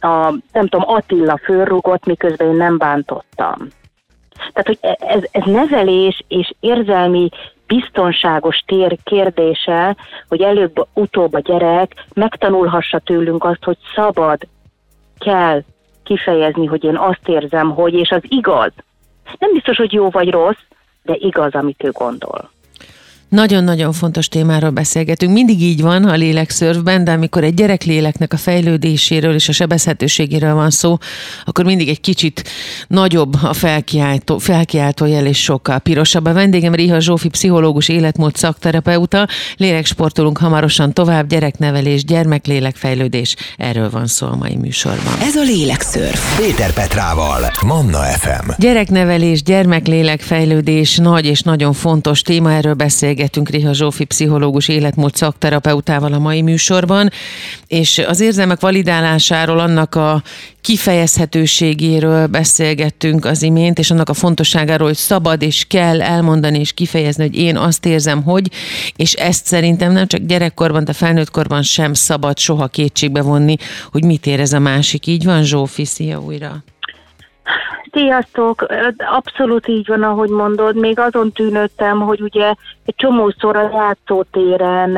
a nem tudom, Attila fölrúgott, miközben én nem bántottam. Tehát, hogy ez, ez nevelés és érzelmi biztonságos tér kérdése, hogy előbb-utóbb a gyerek megtanulhassa tőlünk azt, hogy szabad, kell kifejezni, hogy én azt érzem, hogy, és az igaz. Nem biztos, hogy jó vagy rossz, de igaz, amit ő gondol. Nagyon-nagyon fontos témáról beszélgetünk. Mindig így van a lélekszörvben, de amikor egy gyerek léleknek a fejlődéséről és a sebezhetőségéről van szó, akkor mindig egy kicsit nagyobb a felkiáltó, felkiáltó jel és sokkal pirosabb. A vendégem Riha Zsófi, pszichológus, életmód szakterapeuta. Léleksportolunk hamarosan tovább, gyereknevelés, gyermeklélekfejlődés. Erről van szó a mai műsorban. Ez a lélekszörf. Péter Petrával, Manna FM. Gyereknevelés, gyermeklélekfejlődés nagy és nagyon fontos téma, erről beszél beszélgetünk Riha Zsófi pszichológus életmód szakterapeutával a mai műsorban, és az érzelmek validálásáról, annak a kifejezhetőségéről beszélgettünk az imént, és annak a fontosságáról, hogy szabad és kell elmondani és kifejezni, hogy én azt érzem, hogy, és ezt szerintem nem csak gyerekkorban, de felnőttkorban sem szabad soha kétségbe vonni, hogy mit érez a másik. Így van, Zsófi, szia újra! Sziasztok! Abszolút így van, ahogy mondod. Még azon tűnődtem, hogy ugye egy csomószor a játszótéren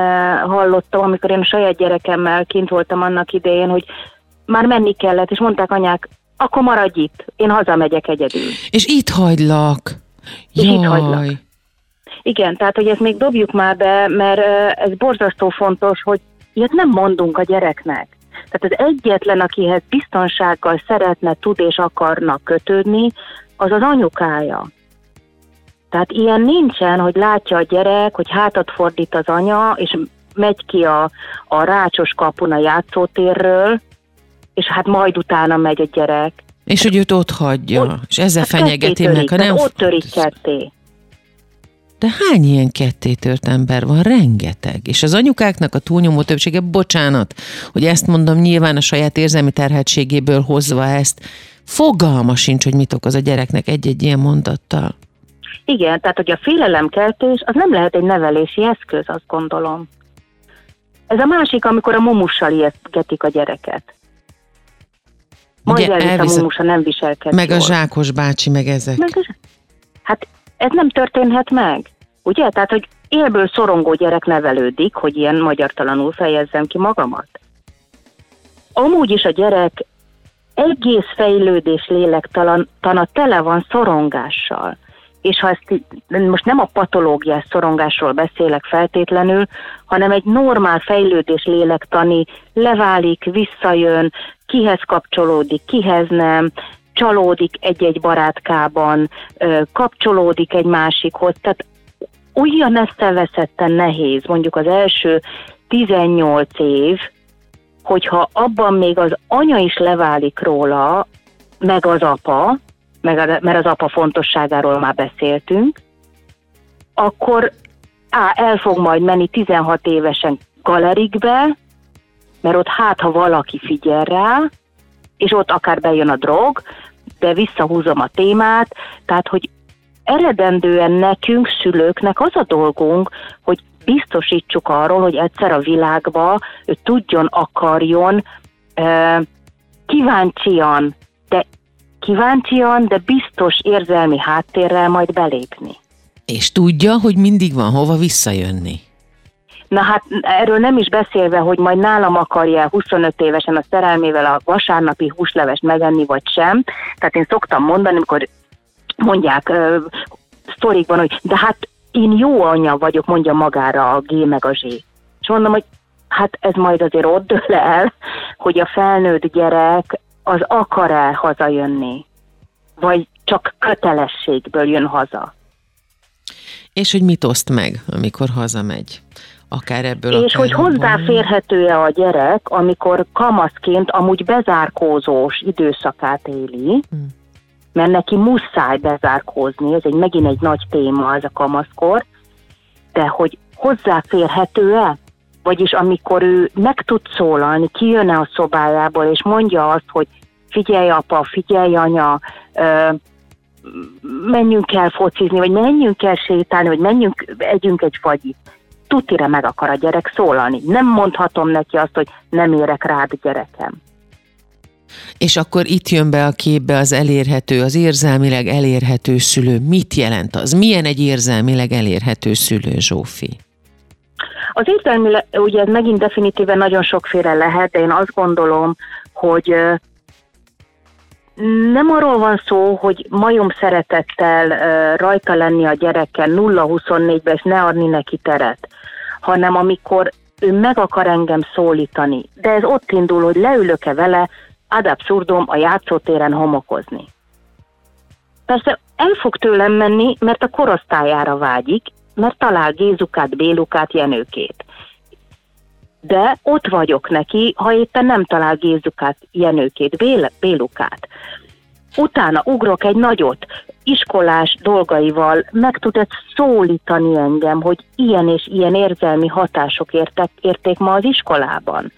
hallottam, amikor én a saját gyerekemmel kint voltam annak idején, hogy már menni kellett, és mondták anyák, akkor maradj itt, én hazamegyek egyedül. És itt hagylak. És Jaj. itt hagylak. Igen, tehát hogy ezt még dobjuk már be, mert ez borzasztó fontos, hogy ilyet nem mondunk a gyereknek. Tehát az egyetlen, akihez biztonsággal szeretne, tud és akarnak kötődni, az az anyukája. Tehát ilyen nincsen, hogy látja a gyerek, hogy hátat fordít az anya, és megy ki a, a rácsos kapun a játszótérről, és hát majd utána megy a gyerek. És hogy őt ott hagyja, ott, és ezzel hát fenyegeti meg, ha nem... Ott törik ketté. De hány ilyen kettétört ember van? Rengeteg. És az anyukáknak a túlnyomó többsége, bocsánat, hogy ezt mondom nyilván a saját érzelmi terhetségéből hozva ezt, fogalma sincs, hogy mit okoz a gyereknek egy-egy ilyen mondattal. Igen, tehát hogy a félelemkeltés az nem lehet egy nevelési eszköz, azt gondolom. Ez a másik, amikor a mumussal ijesztgetik a gyereket. Majd elvisz a mumusa, nem viselkedik. Meg jól. a zsákos bácsi, meg ezek. Meg a, hát ez nem történhet meg. Ugye? Tehát, hogy élből szorongó gyerek nevelődik, hogy ilyen magyartalanul fejezzem ki magamat. Amúgy is a gyerek egész fejlődés lélektana tele van szorongással. És ha ezt most nem a patológiás szorongásról beszélek feltétlenül, hanem egy normál fejlődés lélektani leválik, visszajön, kihez kapcsolódik, kihez nem, csalódik egy-egy barátkában, kapcsolódik egy másikhoz, tehát olyan eszeveszetten nehéz, mondjuk az első 18 év, hogyha abban még az anya is leválik róla, meg az apa, meg a, mert az apa fontosságáról már beszéltünk, akkor á, el fog majd menni 16 évesen galerikbe, mert ott hát, ha valaki figyel rá, és ott akár bejön a drog, de visszahúzom a témát, tehát, hogy eredendően nekünk, szülőknek az a dolgunk, hogy biztosítsuk arról, hogy egyszer a világba ő tudjon, akarjon, kíváncsian, de kíváncsian, de biztos érzelmi háttérrel majd belépni. És tudja, hogy mindig van hova visszajönni. Na hát erről nem is beszélve, hogy majd nálam akarja 25 évesen a szerelmével a vasárnapi húslevest megenni, vagy sem. Tehát én szoktam mondani, amikor mondják sztorikban, hogy de hát én jó anya vagyok, mondja magára a G meg a Z. És mondom, hogy hát ez majd azért ott dől el, hogy a felnőtt gyerek az akar-e hazajönni, vagy csak kötelességből jön haza. És hogy mit oszt meg, amikor hazamegy? Akár ebből És hogy hozzáférhető-e a gyerek, amikor kamaszként amúgy bezárkózós időszakát éli, hmm. mert neki muszáj bezárkózni, ez egy megint egy nagy téma, ez a kamaszkor, de hogy hozzáférhető-e? Vagyis amikor ő meg tud szólalni, kijön-e a szobájából, és mondja azt, hogy figyelj apa, figyelj anya, ö, menjünk el focizni, vagy menjünk el sétálni, vagy menjünk, együnk egy fagyit. Tutira meg akar a gyerek szólalni. Nem mondhatom neki azt, hogy nem érek rád gyerekem. És akkor itt jön be a képbe az elérhető, az érzelmileg elérhető szülő. Mit jelent az? Milyen egy érzelmileg elérhető szülő, Zsófi? Az érzelmileg, ugye ez megint definitíven nagyon sokféle lehet, de én azt gondolom, hogy nem arról van szó, hogy majom szeretettel rajta lenni a gyereken 0-24-ben, és ne adni neki teret, hanem amikor ő meg akar engem szólítani. De ez ott indul, hogy leülök-e vele ad abszurdum a játszótéren homokozni. Persze el fog tőlem menni, mert a korosztályára vágyik, mert talál Gézukát, Bélukát, Jenőkét de ott vagyok neki, ha éppen nem talál Gézukát, Jenőkét, Bél, Bélukát. Utána ugrok egy nagyot, iskolás dolgaival meg tudod szólítani engem, hogy ilyen és ilyen érzelmi hatások értek, érték ma az iskolában.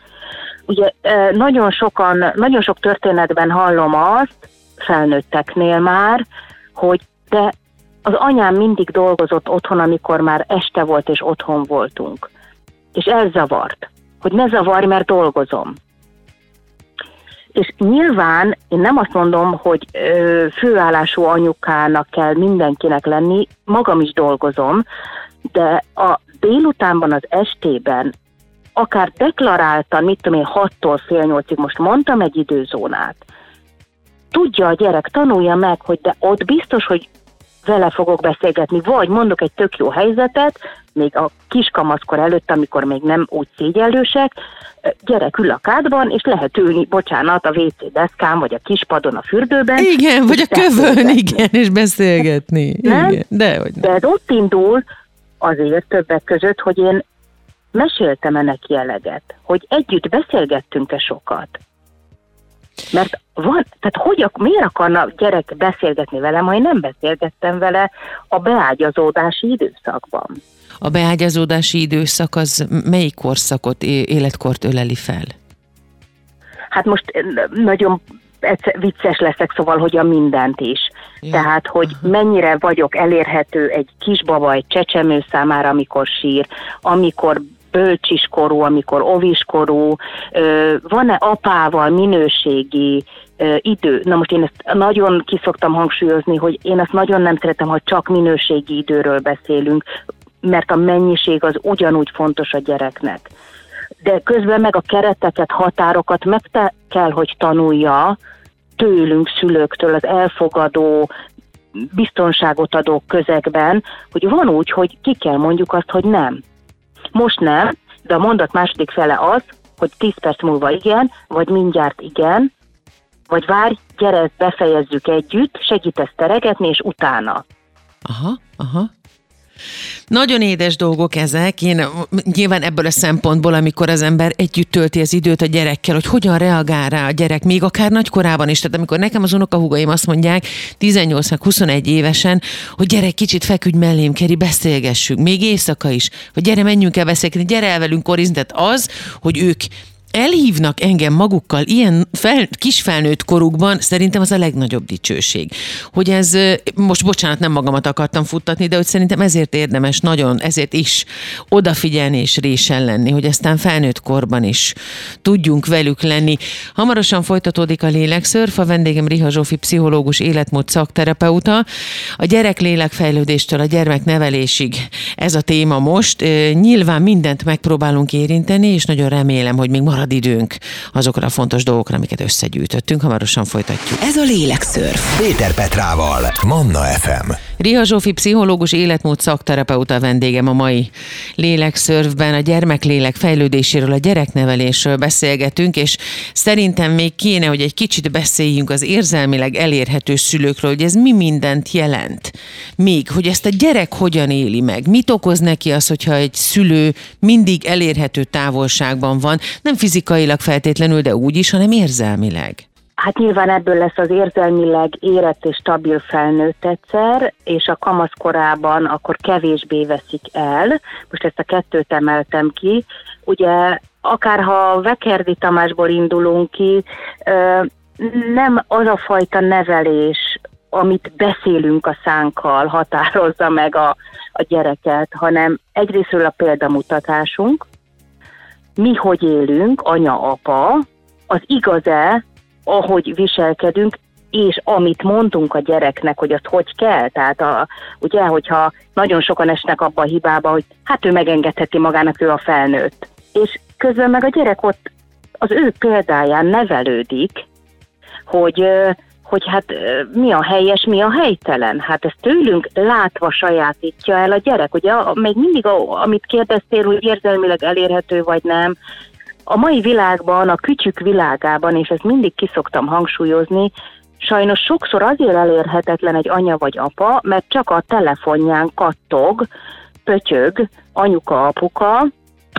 Ugye nagyon sokan, nagyon sok történetben hallom azt, felnőtteknél már, hogy de az anyám mindig dolgozott otthon, amikor már este volt és otthon voltunk és elzavart, hogy ne zavarj, mert dolgozom. És nyilván én nem azt mondom, hogy ö, főállású anyukának kell mindenkinek lenni, magam is dolgozom, de a délutánban, az estében, akár deklaráltan, mit tudom én, 6-tól fél nyolcig, most mondtam egy időzónát, tudja a gyerek, tanulja meg, hogy de ott biztos, hogy vele fogok beszélgetni, vagy mondok egy tök jó helyzetet, még a kiskamaszkor előtt, amikor még nem úgy szégyellősek, gyerek ül a kádban, és lehet ülni, bocsánat, a WC deszkán, vagy a kispadon a fürdőben. Igen, vagy a kövön, igen, és beszélgetni. Nem? Igen, de, hogy nem. de ez ott indul azért többek között, hogy én meséltem-e neki eleget, hogy együtt beszélgettünk-e sokat. Mert van, tehát hogy, miért akarna gyerek beszélgetni velem, ha én nem beszélgettem vele a beágyazódási időszakban? A beágyazódási időszak az melyik korszakot, életkort öleli fel? Hát most eh, nagyon vicces leszek, szóval, hogy a mindent is. Ja. Tehát, hogy Aha. mennyire vagyok elérhető egy kisbaba, egy csecsemő számára, amikor sír, amikor bölcsiskorú, amikor oviskorú, van-e apával minőségi idő? Na most én ezt nagyon kiszoktam hangsúlyozni, hogy én azt nagyon nem szeretem, ha csak minőségi időről beszélünk, mert a mennyiség az ugyanúgy fontos a gyereknek. De közben meg a kereteket, határokat meg te kell, hogy tanulja tőlünk, szülőktől, az elfogadó, biztonságot adó közegben, hogy van úgy, hogy ki kell mondjuk azt, hogy nem. Most nem, de a mondat második fele az, hogy 10 perc múlva igen, vagy mindjárt igen, vagy várj, gyere, befejezzük együtt, segítesz teregetni, és utána. Aha, aha. Nagyon édes dolgok ezek. Én nyilván ebből a szempontból, amikor az ember együtt tölti az időt a gyerekkel, hogy hogyan reagál rá a gyerek, még akár nagykorában is. Tehát amikor nekem az unokahúgaim azt mondják 18-21 évesen, hogy gyere, kicsit feküdj mellém, Keri, beszélgessünk, még éjszaka is, hogy gyere, menjünk el beszélgetni, gyere el velünk korizni. Tehát az, hogy ők elhívnak engem magukkal ilyen fel, kis felnőtt korukban, szerintem az a legnagyobb dicsőség. Hogy ez, most bocsánat, nem magamat akartam futtatni, de hogy szerintem ezért érdemes nagyon, ezért is odafigyelni és résen lenni, hogy aztán felnőtt korban is tudjunk velük lenni. Hamarosan folytatódik a lélekszörf, a vendégem Riha Zsófi, pszichológus, életmód szakterapeuta. A gyerek lélekfejlődéstől a gyermeknevelésig ez a téma most. Nyilván mindent megpróbálunk érinteni, és nagyon remélem, hogy még marad marad időnk azokra a fontos dolgokra, amiket összegyűjtöttünk. Hamarosan folytatjuk. Ez a Lélekszörf. Péter Petrával, Manna FM. Riha Zsófi, pszichológus, életmód szakterapeuta vendégem a mai Lélekszörfben. A gyermeklélek fejlődéséről, a gyereknevelésről beszélgetünk, és szerintem még kéne, hogy egy kicsit beszéljünk az érzelmileg elérhető szülőkről, hogy ez mi mindent jelent. Még, hogy ezt a gyerek hogyan éli meg, mit okoz neki az, hogyha egy szülő mindig elérhető távolságban van, nem fizikailag feltétlenül, de úgy is, hanem érzelmileg. Hát nyilván ebből lesz az érzelmileg érett és stabil felnőtt egyszer, és a kamaszkorában akkor kevésbé veszik el. Most ezt a kettőt emeltem ki. Ugye akárha Vekerdi Tamásból indulunk ki, nem az a fajta nevelés, amit beszélünk a szánkkal, határozza meg a, a gyereket, hanem egyrésztről a példamutatásunk, mi hogy élünk, anya, apa, az igaz-e, ahogy viselkedünk, és amit mondtunk a gyereknek, hogy azt hogy kell, tehát a, ugye, hogyha nagyon sokan esnek abba a hibába, hogy hát ő megengedheti magának, ő a felnőtt. És közben meg a gyerek ott az ő példáján nevelődik, hogy hogy hát mi a helyes, mi a helytelen. Hát ezt tőlünk látva sajátítja el a gyerek. Ugye még mindig, a, amit kérdeztél, hogy érzelmileg elérhető vagy nem, a mai világban, a kütyük világában, és ezt mindig kiszoktam hangsúlyozni, sajnos sokszor azért elérhetetlen egy anya vagy apa, mert csak a telefonján kattog, pötyög anyuka, apuka,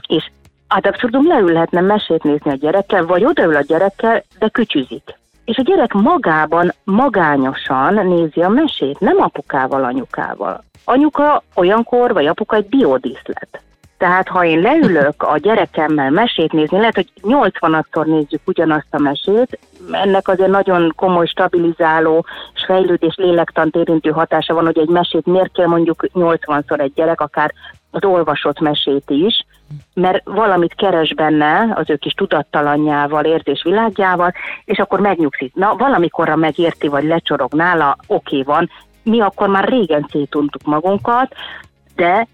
és hát abszurdum leülhetne mesét nézni a gyerekkel, vagy odaül a gyerekkel, de kütyüzik. És a gyerek magában magányosan nézi a mesét, nem apukával, anyukával. Anyuka olyankor, vagy apuka egy biodíszlet. Tehát ha én leülök a gyerekemmel mesét nézni, lehet, hogy 80-szor nézzük ugyanazt a mesét, ennek azért nagyon komoly stabilizáló és fejlődés lélektant érintő hatása van, hogy egy mesét miért kell mondjuk 80-szor egy gyerek, akár az olvasott mesét is, mert valamit keres benne az ő kis tudattalanjával, érzésvilágjával, és akkor megnyugszik. Na, valamikorra megérti, vagy lecsorog nála, oké van, mi akkor már régen szétuntuk magunkat, de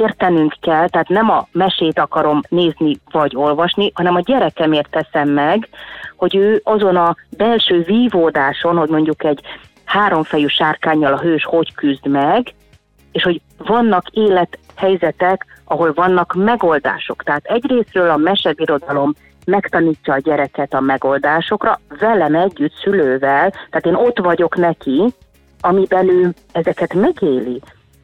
értenünk kell, tehát nem a mesét akarom nézni vagy olvasni, hanem a gyerekemért teszem meg, hogy ő azon a belső vívódáson, hogy mondjuk egy háromfejű sárkányjal a hős hogy küzd meg, és hogy vannak élethelyzetek, ahol vannak megoldások. Tehát egyrésztről a mesebirodalom megtanítja a gyereket a megoldásokra, velem együtt, szülővel, tehát én ott vagyok neki, amiben ő ezeket megéli.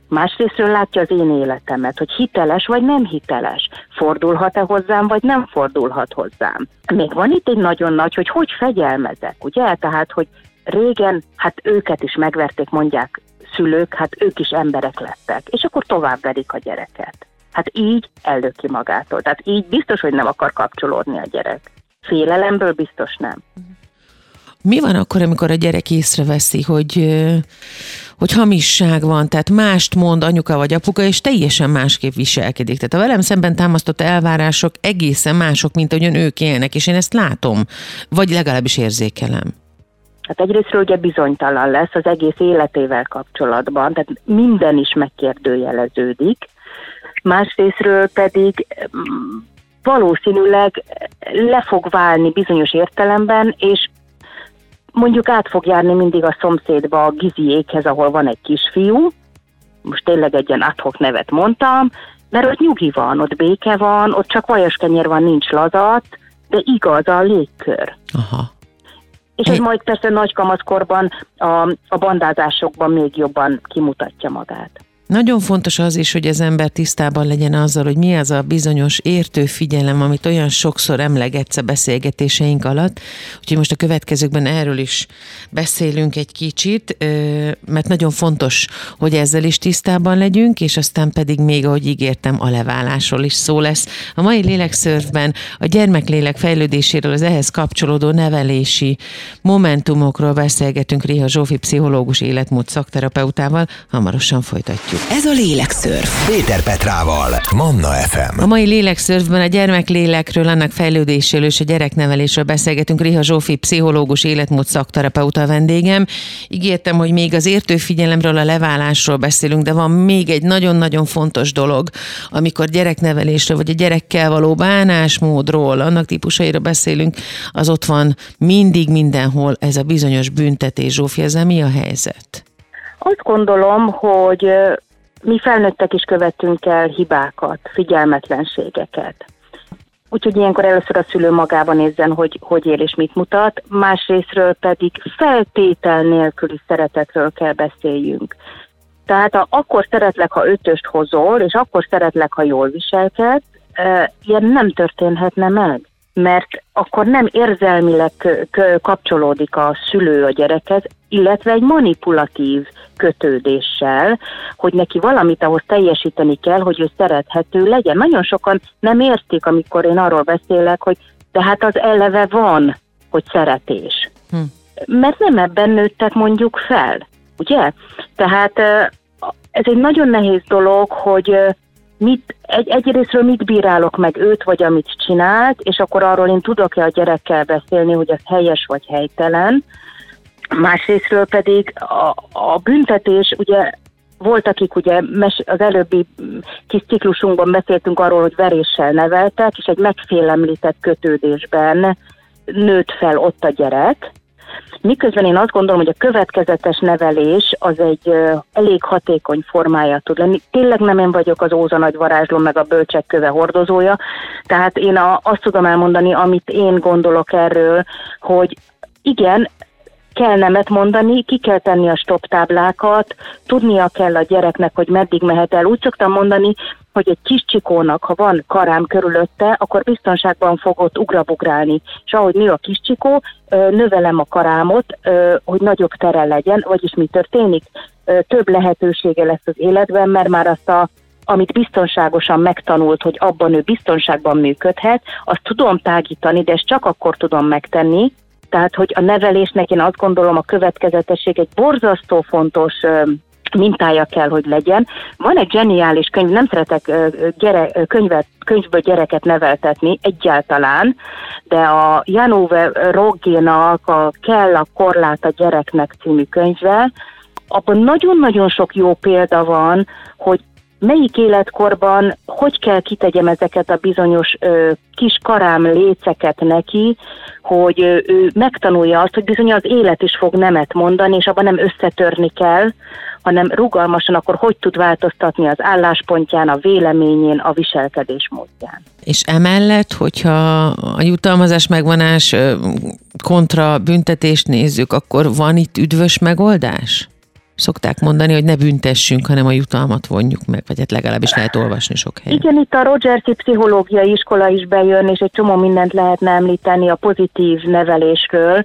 Másrésztről látja az én életemet, hogy hiteles vagy nem hiteles, fordulhat-e hozzám, vagy nem fordulhat hozzám. Még van itt egy nagyon nagy, hogy hogy fegyelmezek, ugye? Tehát, hogy régen, hát őket is megverték, mondják szülők, hát ők is emberek lettek, és akkor tovább verik a gyereket. Hát így ellöki magától. Tehát így biztos, hogy nem akar kapcsolódni a gyerek. Félelemből biztos nem. Mi van akkor, amikor a gyerek észreveszi, hogy, hogy hamisság van, tehát mást mond anyuka vagy apuka, és teljesen másképp viselkedik. Tehát a velem szemben támasztott elvárások egészen mások, mint ahogyan ők élnek, és én ezt látom, vagy legalábbis érzékelem. Hát egyrésztről ugye bizonytalan lesz az egész életével kapcsolatban, tehát minden is megkérdőjeleződik, másrésztről pedig mm, valószínűleg le fog válni bizonyos értelemben, és mondjuk át fog járni mindig a szomszédba a Giziékhez, ahol van egy kisfiú, most tényleg egy ilyen adhok nevet mondtam, mert ott nyugi van, ott béke van, ott csak vajas kenyér van, nincs lazat, de igaz a légkör. Aha. És ez majd persze nagy kamaszkorban a, a bandázásokban még jobban kimutatja magát. Nagyon fontos az is, hogy az ember tisztában legyen azzal, hogy mi az a bizonyos értő figyelem, amit olyan sokszor emlegetsz a beszélgetéseink alatt. Úgyhogy most a következőkben erről is beszélünk egy kicsit, mert nagyon fontos, hogy ezzel is tisztában legyünk, és aztán pedig még, ahogy ígértem, a leválásról is szó lesz. A mai lélekszörfben a gyermeklélek fejlődéséről, az ehhez kapcsolódó nevelési momentumokról beszélgetünk Réha Zsófi pszichológus életmód szakterapeutával. Hamarosan folytatjuk. Ez a Lélekszörf. Péter Petrával, Manna FM. A mai Lélekszörfben a gyermeklélekről, annak fejlődéséről és a gyereknevelésről beszélgetünk. Riha Zsófi, pszichológus, életmód szakterapeuta a vendégem. Ígértem, hogy még az értő figyelemről, a leválásról beszélünk, de van még egy nagyon-nagyon fontos dolog, amikor gyereknevelésről, vagy a gyerekkel való bánásmódról, annak típusaira beszélünk, az ott van mindig mindenhol ez a bizonyos büntetés. Zsófi, ezzel mi a helyzet? Azt gondolom, hogy mi felnőttek is követünk el hibákat, figyelmetlenségeket. Úgyhogy ilyenkor először a szülő magában nézzen, hogy hogy él és mit mutat, másrésztről pedig feltétel nélküli szeretetről kell beszéljünk. Tehát a, akkor szeretlek, ha ötöst hozol, és akkor szeretlek, ha jól viselkedsz, e, ilyen nem történhetne meg mert akkor nem érzelmileg kapcsolódik a szülő a gyerekhez, illetve egy manipulatív kötődéssel, hogy neki valamit ahhoz teljesíteni kell, hogy ő szerethető legyen. Nagyon sokan nem értik, amikor én arról beszélek, hogy tehát az eleve van, hogy szeretés. Hm. Mert nem ebben nőttek mondjuk fel, ugye? Tehát ez egy nagyon nehéz dolog, hogy mit, egy, egyrésztről mit bírálok meg őt, vagy amit csinált, és akkor arról én tudok-e a gyerekkel beszélni, hogy az helyes vagy helytelen. Másrésztről pedig a, a büntetés, ugye volt, akik ugye az előbbi kis ciklusunkban beszéltünk arról, hogy veréssel neveltek, és egy megfélemlített kötődésben nőtt fel ott a gyerek, Miközben én azt gondolom, hogy a következetes nevelés az egy elég hatékony formája tud lenni. Tényleg nem én vagyok az óza nagy varázsló, meg a bölcsek köve hordozója, tehát én a, azt tudom elmondani, amit én gondolok erről, hogy igen, kell nemet mondani, ki kell tenni a stop táblákat, tudnia kell a gyereknek, hogy meddig mehet el. Úgy szoktam mondani, hogy egy kis csikónak, ha van karám körülötte, akkor biztonságban fog ott ugrabugrálni. És ahogy nő a kis csikó, növelem a karámot, hogy nagyobb tere legyen, vagyis mi történik? Több lehetősége lesz az életben, mert már azt a amit biztonságosan megtanult, hogy abban ő biztonságban működhet, azt tudom tágítani, de ezt csak akkor tudom megtenni, tehát, hogy a nevelésnek én azt gondolom a következetesség egy borzasztó fontos mintája kell, hogy legyen. Van egy geniális könyv, nem szeretek gyere, könyvet, könyvből gyereket neveltetni egyáltalán, de a Janove Roggénak a Kell a korlát a gyereknek című könyve, abban nagyon-nagyon sok jó példa van, hogy melyik életkorban hogy kell kitegyem ezeket a bizonyos ö, kis karám léceket neki, hogy ö, ő megtanulja azt, hogy bizony az élet is fog nemet mondani, és abban nem összetörni kell, hanem rugalmasan akkor hogy tud változtatni az álláspontján, a véleményén, a viselkedés módján. És emellett, hogyha a jutalmazás megvonás kontra büntetést nézzük, akkor van itt üdvös megoldás? Szokták mondani, hogy ne büntessünk, hanem a jutalmat vonjuk meg, vagy hát legalábbis lehet olvasni sok helyen. Igen, itt a Rogersi pszichológiai iskola is bejön, és egy csomó mindent lehetne említeni a pozitív nevelésről.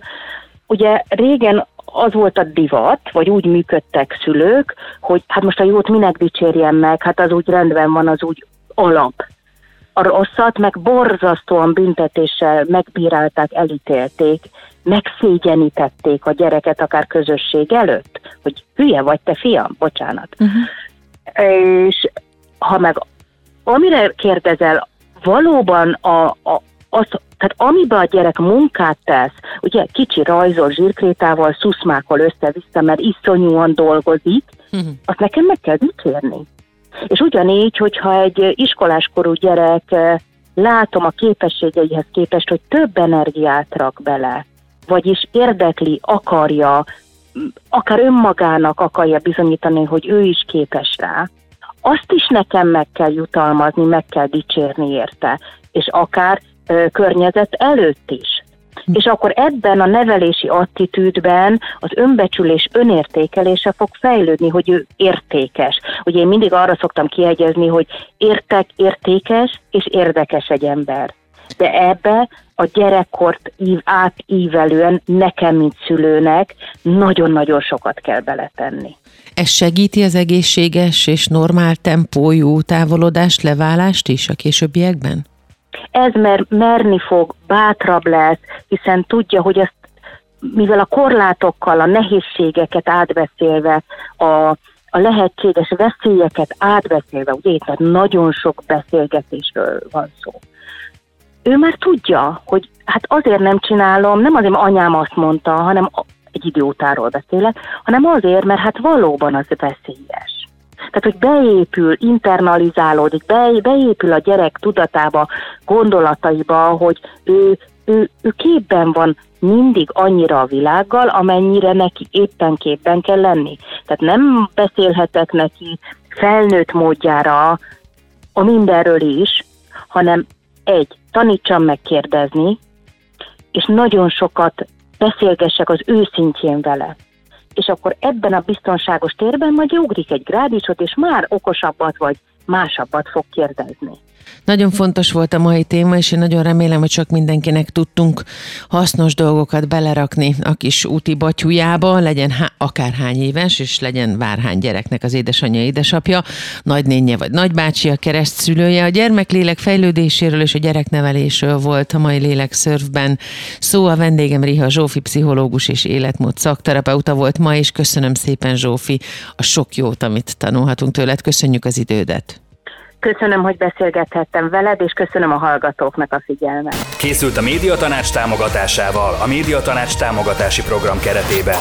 Ugye régen az volt a divat, vagy úgy működtek szülők, hogy hát most a jót minek dicsérjem meg, hát az úgy rendben van, az úgy alap. A rosszat meg borzasztóan büntetéssel megbírálták, elítélték, megszégyenítették a gyereket akár közösség előtt, hogy hülye vagy te fiam, bocsánat. Uh-huh. És ha meg amire kérdezel, valóban a, a, az, tehát amiben a gyerek munkát tesz, ugye kicsi rajzol zsírkrétával, szuszmákol össze-vissza, mert iszonyúan dolgozik, uh-huh. azt nekem meg kell dicsérni. És ugyanígy, hogyha egy iskoláskorú gyerek látom a képességeihez képest, hogy több energiát rak bele, vagyis érdekli, akarja, akár önmagának akarja bizonyítani, hogy ő is képes rá, azt is nekem meg kell jutalmazni, meg kell dicsérni érte, és akár ö, környezet előtt is. És akkor ebben a nevelési attitűdben az önbecsülés önértékelése fog fejlődni, hogy ő értékes. Ugye én mindig arra szoktam kiegyezni, hogy értek, értékes és érdekes egy ember. De ebbe a gyerekkort ív, átívelően nekem, mint szülőnek nagyon-nagyon sokat kell beletenni. Ez segíti az egészséges és normál tempójú távolodást, leválást is a későbbiekben? Ez mer, merni fog, bátrabb lesz, hiszen tudja, hogy ezt mivel a korlátokkal, a nehézségeket átbeszélve, a, a lehetséges veszélyeket átbeszélve, ugye itt nagyon sok beszélgetésről van szó. Ő már tudja, hogy hát azért nem csinálom, nem azért, mert anyám azt mondta, hanem egy idiótáról beszélek, hanem azért, mert hát valóban az veszélyes. Tehát, hogy beépül, internalizálódik, be, beépül a gyerek tudatába, gondolataiba, hogy ő, ő, ő képben van mindig annyira a világgal, amennyire neki éppen képben kell lenni. Tehát nem beszélhetek neki felnőtt módjára a mindenről is, hanem egy, tanítsam meg kérdezni, és nagyon sokat beszélgessek az őszintjén vele. És akkor ebben a biztonságos térben majd ugrik egy grádicsot, és már okosabbat vagy másabbat fog kérdezni. Nagyon fontos volt a mai téma, és én nagyon remélem, hogy csak mindenkinek tudtunk hasznos dolgokat belerakni a kis úti batyujába, legyen há- akárhány éves, és legyen várhány gyereknek az édesanyja, édesapja, nagynénye vagy nagybácsi, a keresztszülője. A gyermeklélek fejlődéséről és a gyereknevelésről volt a mai lélekszörfben. Szó a vendégem Riha Zsófi, pszichológus és életmód szakterapeuta volt ma, és köszönöm szépen Zsófi a sok jót, amit tanulhatunk tőled. Köszönjük az idődet. Köszönöm, hogy beszélgethettem veled, és köszönöm a hallgatóknak a figyelmet. Készült a Médiatanács támogatásával a Médiatanács támogatási program keretében.